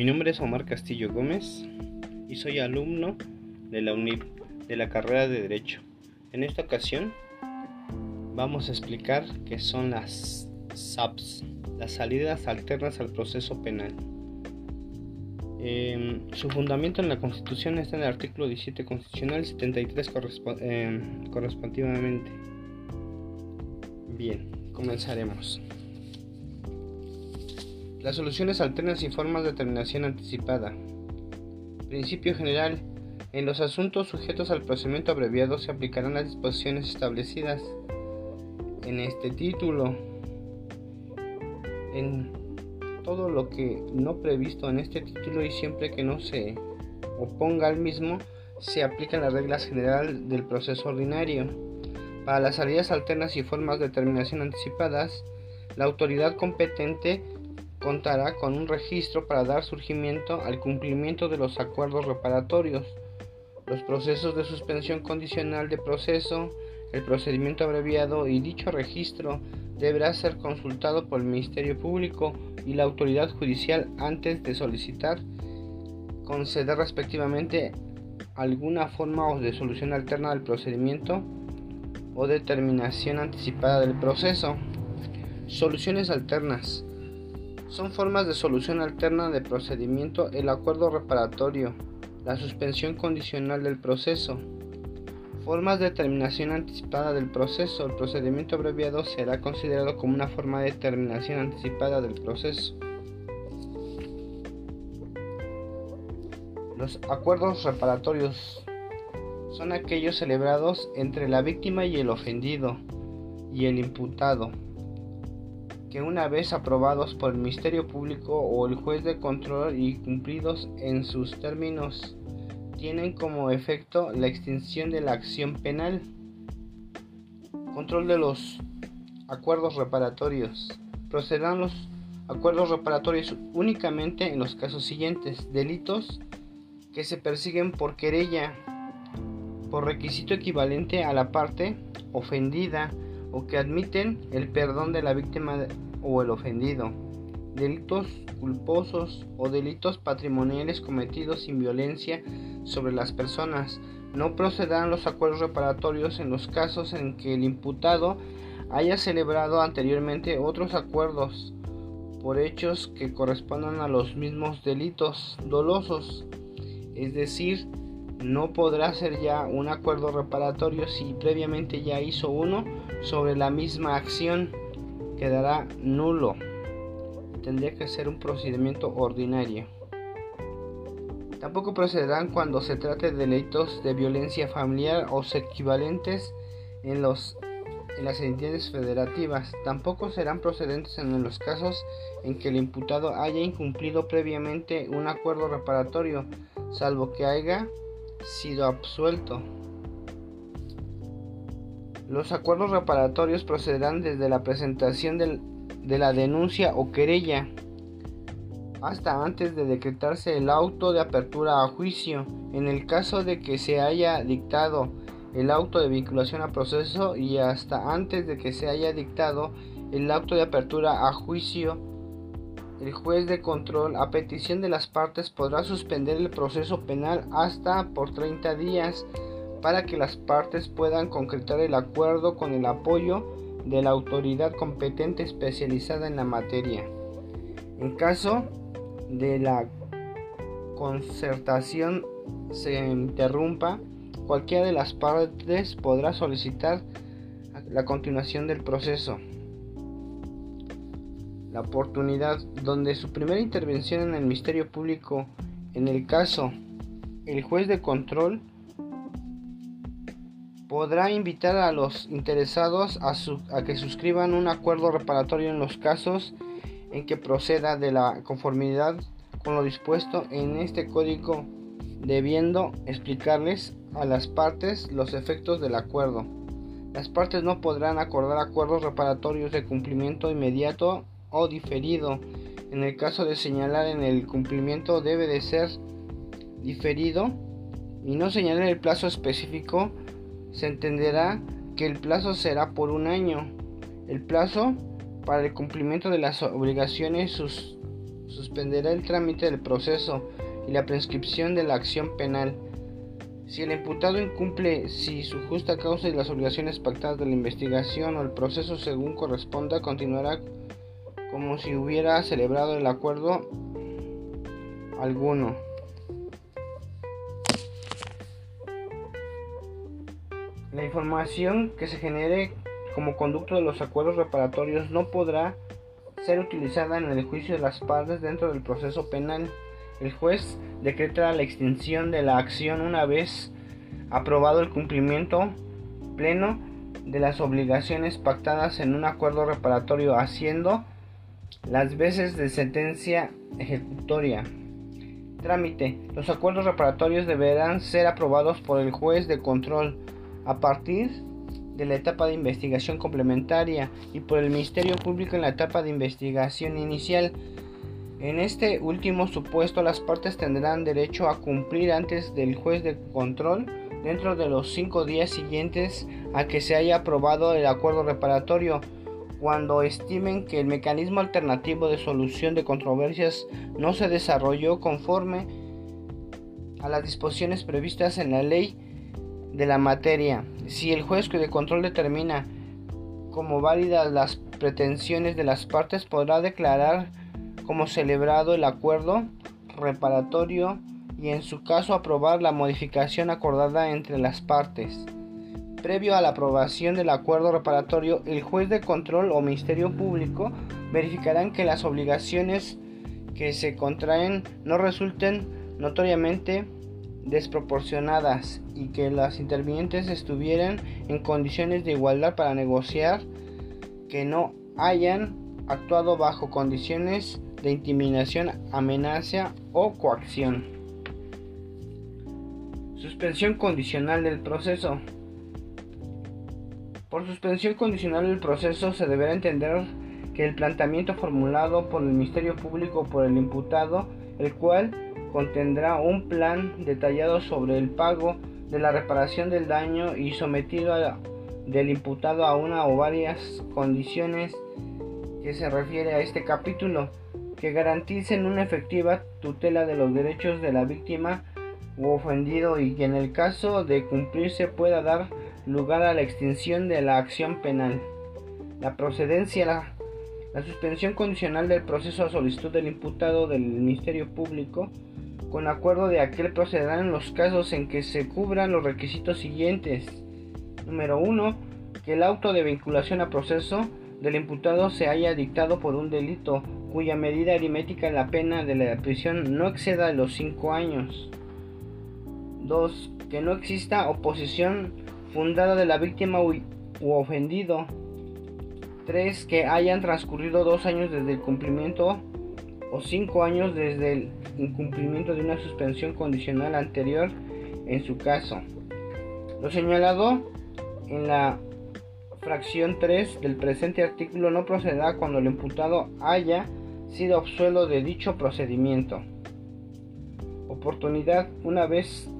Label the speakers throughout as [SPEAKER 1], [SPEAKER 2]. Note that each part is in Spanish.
[SPEAKER 1] Mi nombre es Omar Castillo Gómez y soy alumno de la UNIP de la carrera de Derecho. En esta ocasión vamos a explicar qué son las SAPs, las salidas alternas al proceso penal. Em, su fundamento en la Constitución está en el artículo 17 constitucional y 73 em, correspectivamente. Bien, comenzaremos. Las soluciones alternas y formas de terminación anticipada. Principio general. En los asuntos sujetos al procedimiento abreviado se aplicarán las disposiciones establecidas en este título. En todo lo que no previsto en este título y siempre que no se oponga al mismo, se aplican las reglas generales del proceso ordinario. Para las salidas alternas y formas de terminación anticipadas, la autoridad competente contará con un registro para dar surgimiento al cumplimiento de los acuerdos reparatorios, los procesos de suspensión condicional de proceso, el procedimiento abreviado y dicho registro deberá ser consultado por el Ministerio Público y la autoridad judicial antes de solicitar conceder respectivamente alguna forma de solución alterna del procedimiento o determinación anticipada del proceso. Soluciones alternas son formas de solución alterna de procedimiento el acuerdo reparatorio, la suspensión condicional del proceso. Formas de terminación anticipada del proceso. El procedimiento abreviado será considerado como una forma de terminación anticipada del proceso. Los acuerdos reparatorios son aquellos celebrados entre la víctima y el ofendido y el imputado que una vez aprobados por el Ministerio Público o el juez de control y cumplidos en sus términos, tienen como efecto la extinción de la acción penal. Control de los acuerdos reparatorios. Procederán los acuerdos reparatorios únicamente en los casos siguientes. Delitos que se persiguen por querella, por requisito equivalente a la parte ofendida, o que admiten el perdón de la víctima o el ofendido, delitos culposos o delitos patrimoniales cometidos sin violencia sobre las personas. No procederán los acuerdos reparatorios en los casos en que el imputado haya celebrado anteriormente otros acuerdos por hechos que correspondan a los mismos delitos dolosos, es decir, no podrá ser ya un acuerdo reparatorio si previamente ya hizo uno sobre la misma acción. Quedará nulo. Tendría que ser un procedimiento ordinario. Tampoco procederán cuando se trate de delitos de violencia familiar o equivalentes en, los, en las entidades federativas. Tampoco serán procedentes en los casos en que el imputado haya incumplido previamente un acuerdo reparatorio, salvo que haya sido absuelto. Los acuerdos reparatorios procederán desde la presentación de la denuncia o querella hasta antes de decretarse el auto de apertura a juicio, en el caso de que se haya dictado el auto de vinculación a proceso y hasta antes de que se haya dictado el auto de apertura a juicio el juez de control, a petición de las partes, podrá suspender el proceso penal hasta por 30 días para que las partes puedan concretar el acuerdo con el apoyo de la autoridad competente especializada en la materia. En caso de la concertación se interrumpa, cualquiera de las partes podrá solicitar la continuación del proceso la oportunidad donde su primera intervención en el Ministerio Público en el caso el juez de control podrá invitar a los interesados a, que suscriban un acuerdo reparatorio en los casos en que proceda de la conformidad con lo dispuesto en este código, debiendo explicarles a las partes los efectos del acuerdo. Las partes no podrán acordar acuerdos reparatorios de cumplimiento inmediato o diferido. En el caso de señalar en el cumplimiento debe de ser diferido y no señalar el plazo específico, se entenderá que el plazo será por un año. El plazo para el cumplimiento de las obligaciones suspenderá el trámite del proceso y la prescripción de la acción penal. Si el imputado incumple si su justa causa y las obligaciones pactadas de la investigación o el proceso según corresponda, continuará como si hubiera celebrado el acuerdo alguno. La información que se genere como conducto de los acuerdos reparatorios no podrá ser utilizada en el juicio de las partes dentro del proceso penal. El juez decreta la extinción de la acción una vez aprobado el cumplimiento pleno de las obligaciones pactadas en un acuerdo reparatorio, haciendo las veces de sentencia ejecutoria. Trámite. Los acuerdos reparatorios deberán ser aprobados por el juez de control a partir de la etapa de investigación complementaria y por el Ministerio Público en la etapa de investigación inicial. En este último supuesto, las partes tendrán derecho a cumplir antes del juez de control dentro de los cinco días siguientes a que se haya aprobado el acuerdo reparatorio cuando estimen que el mecanismo alternativo de solución de controversias no se desarrolló conforme a las disposiciones previstas en la ley de la materia. Si el juez de control determina como válidas las pretensiones de las partes, podrá declarar como celebrado el acuerdo reparatorio y en su caso aprobar la modificación acordada entre las partes. Previo a la aprobación del acuerdo reparatorio, el juez de control o Ministerio Público verificarán que las obligaciones que se contraen no resulten notoriamente desproporcionadas y que las intervinientes estuvieran en condiciones de igualdad para negociar, que no hayan actuado bajo condiciones de intimidación, amenaza o coacción. Suspensión condicional del proceso. Por suspensión condicional del proceso se deberá entender que el planteamiento formulado por el Ministerio Público por el imputado, el cual contendrá un plan detallado sobre el pago de la reparación del daño y sometido del imputado a una o varias condiciones que se refiere a este capítulo que garanticen una efectiva tutela de los derechos de la víctima u ofendido y que en el caso de cumplirse pueda dar lugar a la extinción de la acción penal. La procedencia, la, la suspensión condicional del proceso a solicitud del imputado del Ministerio Público con acuerdo de aquel procederán los casos en que se cubran los requisitos siguientes. Número 1. Que el auto de vinculación a proceso del imputado se haya dictado por un delito cuya medida aritmética en la pena de la prisión no exceda los 5 años. 2. Que no exista oposición fundada de la víctima u, ofendido. 3. Que hayan transcurrido dos años desde el cumplimiento o 5 años desde el incumplimiento de una suspensión condicional anterior en su caso. Lo señalado en la fracción 3 del presente artículo no procederá cuando el imputado haya sido absuelto de dicho procedimiento. Oportunidad una vez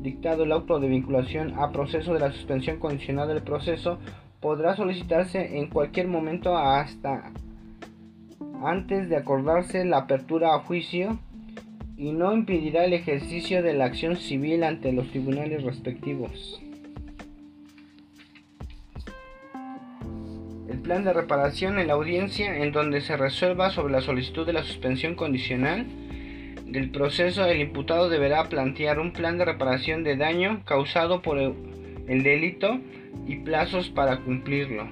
[SPEAKER 1] dictado el auto de vinculación a proceso de la suspensión condicional del proceso podrá solicitarse en cualquier momento hasta antes de acordarse la apertura a juicio y no impedirá el ejercicio de la acción civil ante los tribunales respectivos. El plan de reparación en la audiencia en donde se resuelva sobre la solicitud de la suspensión condicional del proceso, el imputado deberá plantear un plan de reparación de daño causado por el, el delito y plazos para cumplirlo.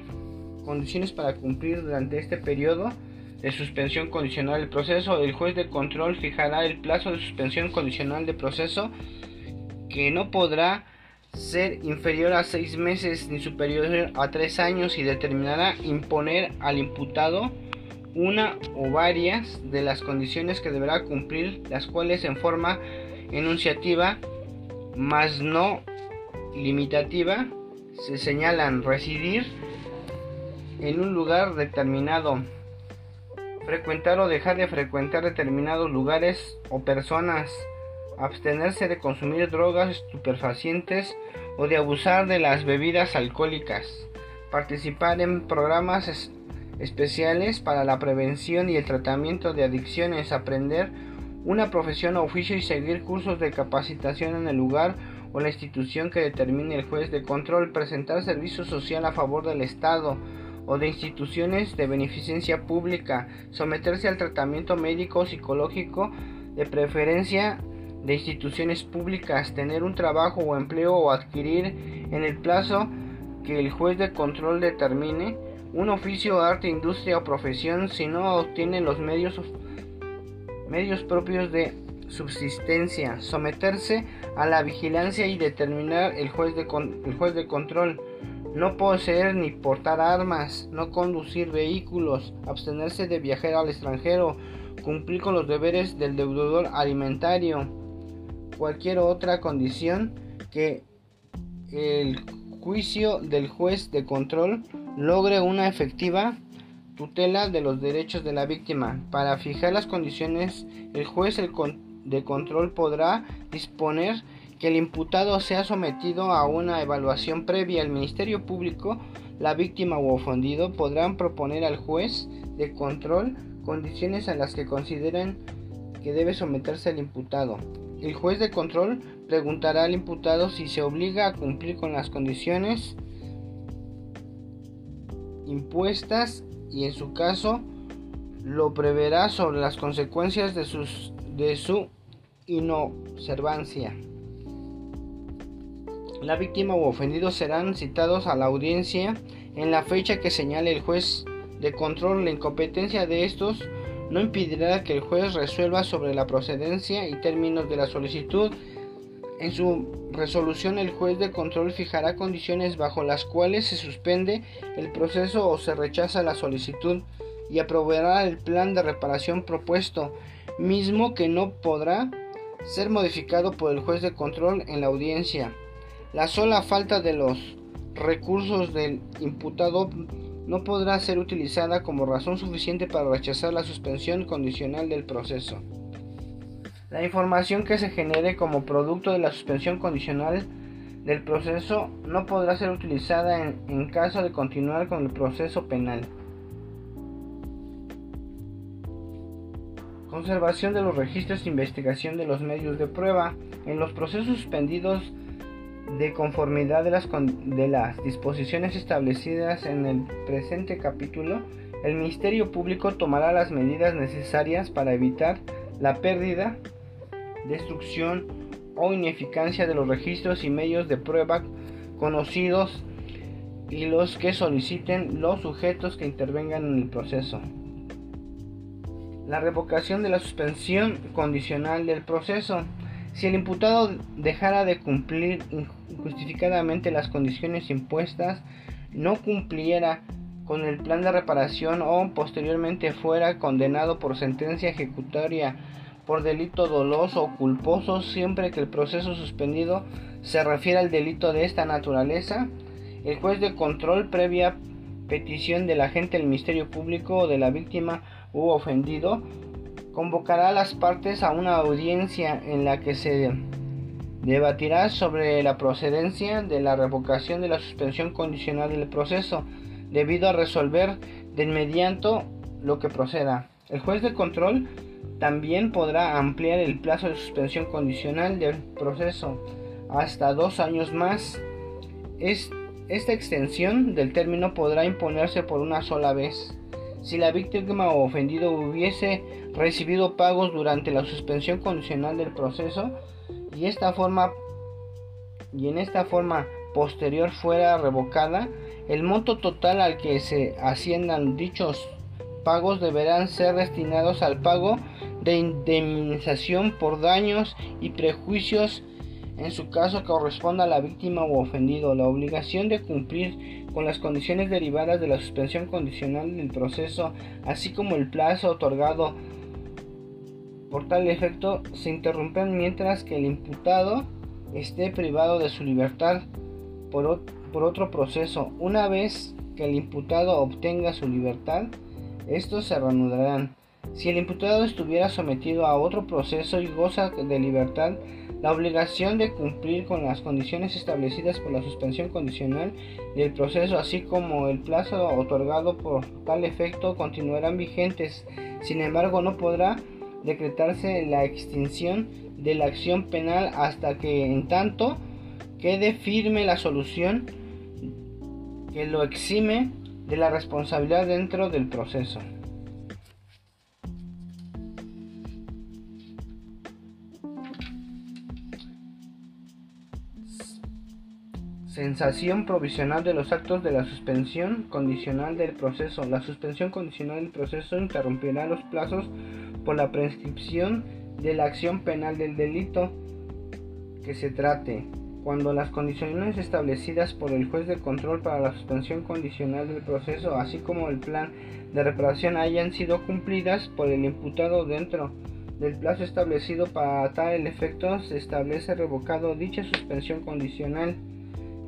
[SPEAKER 1] Condiciones para cumplir durante este periodo de suspensión condicional del proceso, el juez de control fijará el plazo de suspensión condicional de proceso que no podrá ser inferior a seis meses ni superior a tres años y determinará imponer al imputado una o varias de las condiciones que deberá cumplir, las cuales en forma enunciativa, más no limitativa, se señalan. Residir en un lugar determinado frecuentar o dejar de frecuentar determinados lugares o personas, abstenerse de consumir drogas estupefacientes o de abusar de las bebidas alcohólicas, participar en programas especiales para la prevención y el tratamiento de adicciones, aprender una profesión o oficio y seguir cursos de capacitación en el lugar o la institución que determine el juez de control, presentar servicio social a favor del Estado o de instituciones de beneficencia pública, someterse al tratamiento médico o psicológico de preferencia de instituciones públicas, tener un trabajo o empleo o adquirir en el plazo que el juez de control determine un oficio, arte, industria o profesión si no obtiene los medios, medios propios de subsistencia, someterse a la vigilancia y determinar el juez de, el juez de control, no poseer ni portar armas, no conducir vehículos, abstenerse de viajar al extranjero, cumplir con los deberes del deudor alimentario, cualquier otra condición que el juicio del juez de control logre una efectiva tutela de los derechos de la víctima. Para fijar las condiciones, el juez de control podrá disponer que el imputado sea sometido a una evaluación previa. El Ministerio Público, la víctima u ofendido podrán proponer al juez de control condiciones a las que consideren que debe someterse el imputado. El juez de control preguntará al imputado si se obliga a cumplir con las condiciones impuestas y en su caso lo preverá sobre las consecuencias de, de su inobservancia. La víctima u ofendido serán citados a la audiencia en la fecha que señale el juez de control. La incompetencia de estos no impedirá que el juez resuelva sobre la procedencia y términos de la solicitud. En su resolución el juez de control fijará condiciones bajo las cuales se suspende el proceso o se rechaza la solicitud y aprobará el plan de reparación propuesto, mismo que no podrá ser modificado por el juez de control en la audiencia. La sola falta de los recursos del imputado no podrá ser utilizada como razón suficiente para rechazar la suspensión condicional del proceso. La información que se genere como producto de la suspensión condicional del proceso no podrá ser utilizada en, caso de continuar con el proceso penal. Conservación de los registros e investigación de los medios de prueba. En los procesos suspendidos de conformidad de las, las disposiciones establecidas en el presente capítulo, el Ministerio Público tomará las medidas necesarias para evitar la pérdida, destrucción o ineficacia de los registros y medios de prueba conocidos y los que soliciten los sujetos que intervengan en el proceso. La revocación de la suspensión condicional del proceso. Si el imputado dejara de cumplir injustificadamente las condiciones impuestas, no cumpliera con el plan de reparación o posteriormente fuera condenado por sentencia ejecutoria por delito doloso o culposo siempre que el proceso suspendido se refiera al delito de esta naturaleza, el juez de control previa petición del agente del Ministerio Público o de la víctima u ofendido convocará a las partes a una audiencia en la que se debatirá sobre la procedencia de la revocación de la suspensión condicional del proceso, debido a resolver de inmediato lo que proceda. El juez de control también podrá ampliar el plazo de suspensión condicional del proceso hasta dos años más. esta extensión del término podrá imponerse por una sola vez. Si la víctima o ofendido hubiese recibido pagos durante la suspensión condicional del proceso y esta forma y en esta forma posterior fuera revocada, el monto total al que se asciendan dichos pagos deberán ser destinados al pago de indemnización por daños y prejuicios en su caso corresponda a la víctima o ofendido. La obligación de cumplir con las condiciones derivadas de la suspensión condicional del proceso, así como el plazo otorgado por tal efecto, se interrumpen mientras que el imputado esté privado de su libertad por, otro proceso. Una vez que el imputado obtenga su libertad, estos se reanudarán. Si el imputado estuviera sometido a otro proceso y goza de libertad, la obligación de cumplir con las condiciones establecidas por la suspensión condicional del proceso, así como el plazo otorgado por tal efecto, continuarán vigentes. Sin embargo, no podrá decretarse la extinción de la acción penal hasta que, en tanto, quede firme la solución que lo exime de la responsabilidad dentro del proceso. Sensación provisional de los actos de la suspensión condicional del proceso. La suspensión condicional del proceso interrumpirá los plazos por la prescripción de la acción penal del delito que se trate. Cuando las condiciones establecidas por el juez de control para la suspensión condicional del proceso, así como el plan de reparación, hayan sido cumplidas por el imputado dentro del plazo establecido para tal efecto, se establece revocado dicha suspensión condicional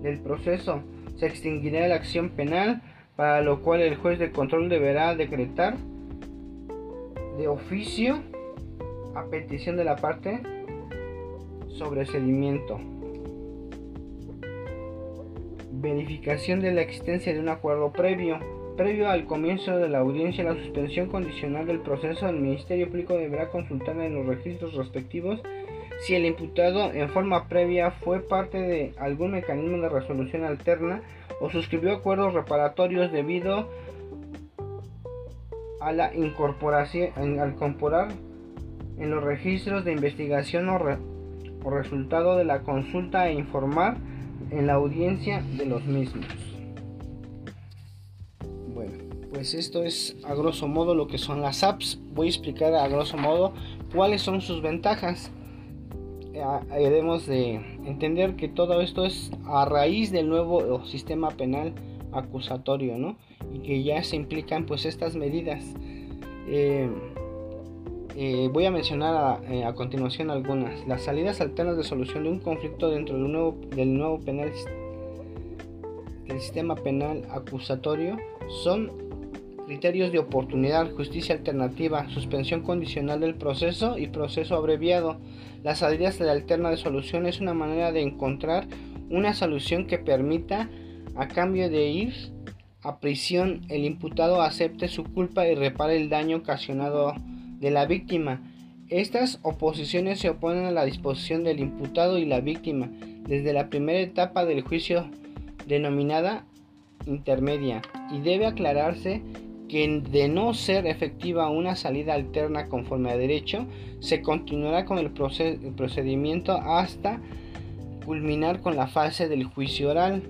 [SPEAKER 1] del proceso. Se extinguirá la acción penal, para lo cual el juez de control deberá decretar de oficio a petición de la parte sobreseimiento. Verificación de la existencia de un acuerdo previo. Previo al comienzo de la audiencia, la suspensión condicional del proceso, el Ministerio Público deberá consultar en los registros respectivos si el imputado en forma previa fue parte de algún mecanismo de resolución alterna o suscribió acuerdos reparatorios debido a la incorporación al incorporar en los registros de investigación o, o resultado de la consulta e informar en la audiencia de los mismos. Bueno, pues esto es a grosso modo lo que son las apps. Voy a explicar a grosso modo cuáles son sus ventajas debemos de entender que todo esto es a raíz del nuevo sistema penal acusatorio, ¿no? Y que ya se implican pues estas medidas. Eh, eh, voy a mencionar eh, a, continuación algunas. Las salidas alternas de solución de un conflicto dentro del nuevo, del nuevo penal del sistema penal acusatorio son criterios de oportunidad, justicia alternativa, suspensión condicional del proceso y proceso abreviado. Las salidas de la alterna de solución es una manera de encontrar una solución que permita, a cambio de ir a prisión, el imputado acepte su culpa y repare el daño ocasionado de la víctima. Estas oposiciones se oponen a la disposición del imputado y la víctima desde la primera etapa del juicio denominada intermedia y debe aclararse que de no ser efectiva una salida alterna conforme a derecho, se continuará con el, procedimiento hasta culminar con la fase del juicio oral.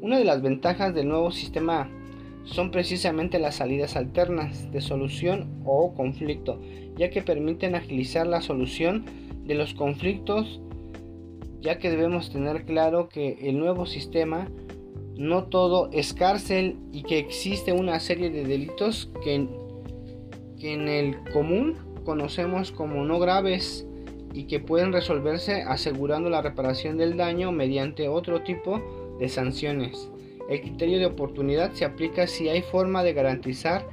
[SPEAKER 1] Una de las ventajas del nuevo sistema son precisamente las salidas alternas de solución o conflicto, ya que permiten agilizar la solución de los conflictos, ya que debemos tener claro que el nuevo sistema no todo es cárcel y que existe una serie de delitos que, en el común conocemos como no graves y que pueden resolverse asegurando la reparación del daño mediante otro tipo de sanciones. El criterio de oportunidad se aplica si hay forma de garantizar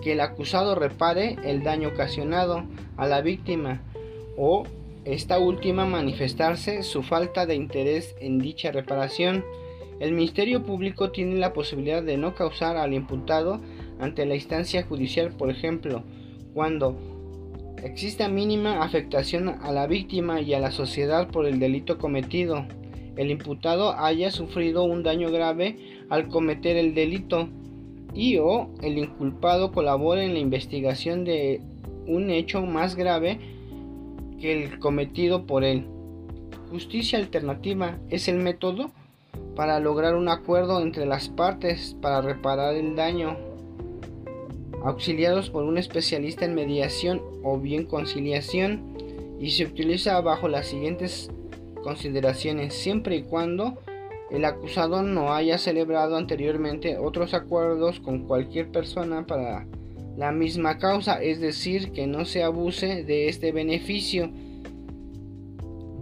[SPEAKER 1] que el acusado repare el daño ocasionado a la víctima o esta última manifestarse su falta de interés en dicha reparación. El Ministerio Público tiene la posibilidad de no causar al imputado ante la instancia judicial, por ejemplo, cuando exista mínima afectación a la víctima y a la sociedad por el delito cometido, el imputado haya sufrido un daño grave al cometer el delito y o el inculpado colabore en la investigación de un hecho más grave que el cometido por él. Justicia alternativa es el método para lograr un acuerdo entre las partes para reparar el daño, auxiliados por un especialista en mediación o bien conciliación, y se utiliza bajo las siguientes consideraciones, siempre y cuando el acusado no haya celebrado anteriormente otros acuerdos con cualquier persona para la misma causa, es decir, que no se abuse de este beneficio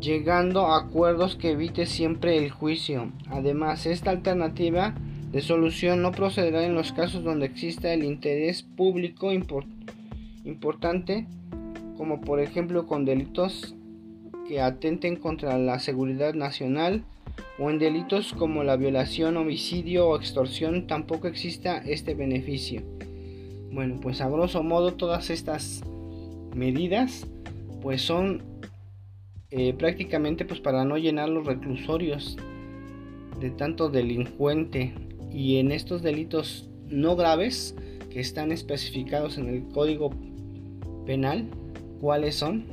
[SPEAKER 1] llegando a acuerdos que evite siempre el juicio. Además, esta alternativa de solución no procederá en los casos donde exista el interés público importante, como por ejemplo con delitos que atenten contra la seguridad nacional o en delitos como la violación, homicidio o extorsión tampoco exista este beneficio. Bueno, pues a grosso modo todas estas medidas pues son eh, prácticamente pues para no llenar los reclusorios de tanto delincuente. Y en estos delitos no graves que están especificados en el código penal cuáles son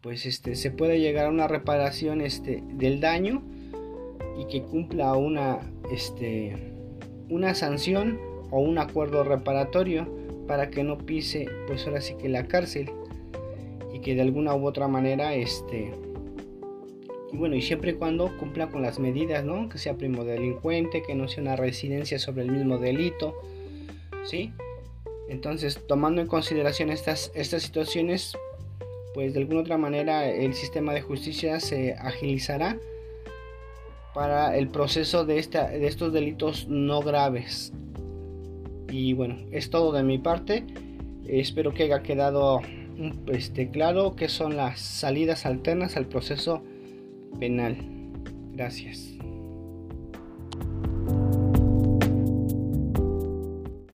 [SPEAKER 1] pues este se puede llegar a una reparación este del daño y que cumpla una este una sanción o un acuerdo reparatorio para que no pise pues ahora sí que la cárcel que de alguna u otra manera este y bueno y siempre y cuando cumpla con las medidas no que sea primo delincuente que no sea una residencia sobre el mismo delito sí entonces tomando en consideración estas estas situaciones pues de alguna otra manera el sistema de justicia se agilizará para el proceso de, esta, de estos delitos no graves. Y bueno, es todo de mi parte. Espero que haya quedado este, claro qué son las salidas alternas al proceso penal. Gracias.